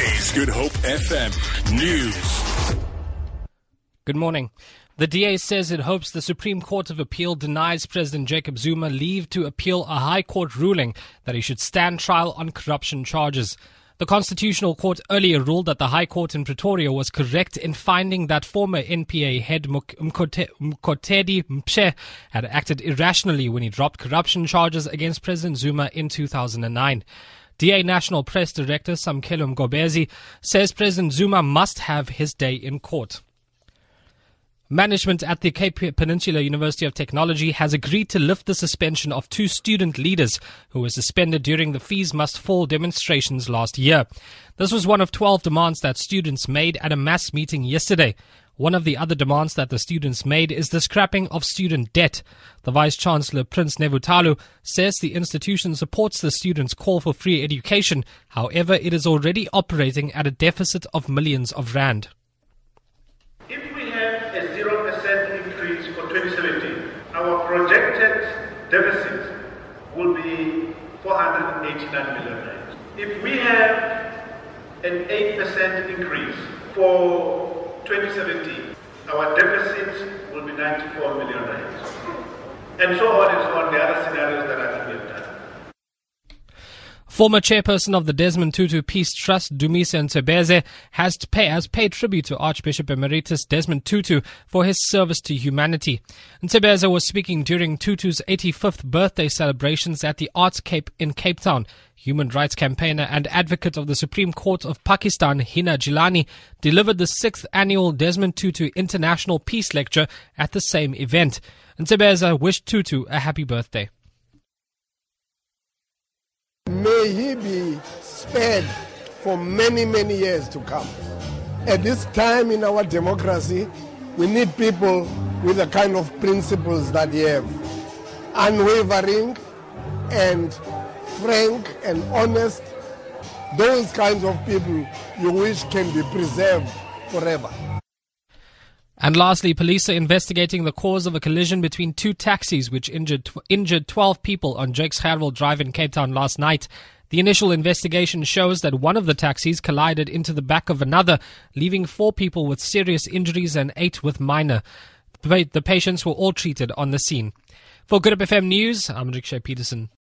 is Good Hope FM News. Good morning. The DA says it hopes the Supreme Court of Appeal denies President Jacob Zuma leave to appeal a High Court ruling that he should stand trial on corruption charges. The Constitutional Court earlier ruled that the High Court in Pretoria was correct in finding that former NPA head Mokotedi Mpshe had acted irrationally when he dropped corruption charges against President Zuma in 2009. DA National Press Director Samkelo Mgobezi says President Zuma must have his day in court. Management at the Cape Peninsula University of Technology has agreed to lift the suspension of two student leaders who were suspended during the fees must fall demonstrations last year. This was one of 12 demands that students made at a mass meeting yesterday. One of the other demands that the students made is the scrapping of student debt. The Vice Chancellor, Prins Nevhutalu, says the institution supports the students' call for free education. However, it is already operating at a deficit of millions of rand. If we have a 0% increase for 2017, our projected deficit will be 489 million rand. If we have an 8% increase for 2017, our deficit will be 94 million rand. And so on and so on, the other scenarios that I think we have done. Former chairperson of the Desmond Tutu Peace Trust, Dumisa Ntsebeza, has, pay, has paid tribute to Archbishop Emeritus Desmond Tutu for his service to humanity. Ntsebeza was speaking during Tutu's 85th birthday celebrations at the Artscape in Cape Town. Human rights campaigner and advocate of the Supreme Court of Pakistan, Hina Jilani, delivered the sixth annual Desmond Tutu International Peace Lecture at the same event. Ntsebeza wished Tutu a happy birthday. May he be spared for many, many years to come. At this time in our democracy, we need people with the kind of principles that he have. Unwavering and frank and honest. Those kinds of people you wish can be preserved forever. And lastly, police are investigating the cause of a collision between two taxis which injured injured 12 people on Jakes Gerwel Drive in Cape Town last night. The initial investigation shows that one of the taxis collided into the back of another, leaving four people with serious injuries and eight with minor. The patients were all treated on the scene. For Good FM News, I'm Rikshay Peterson.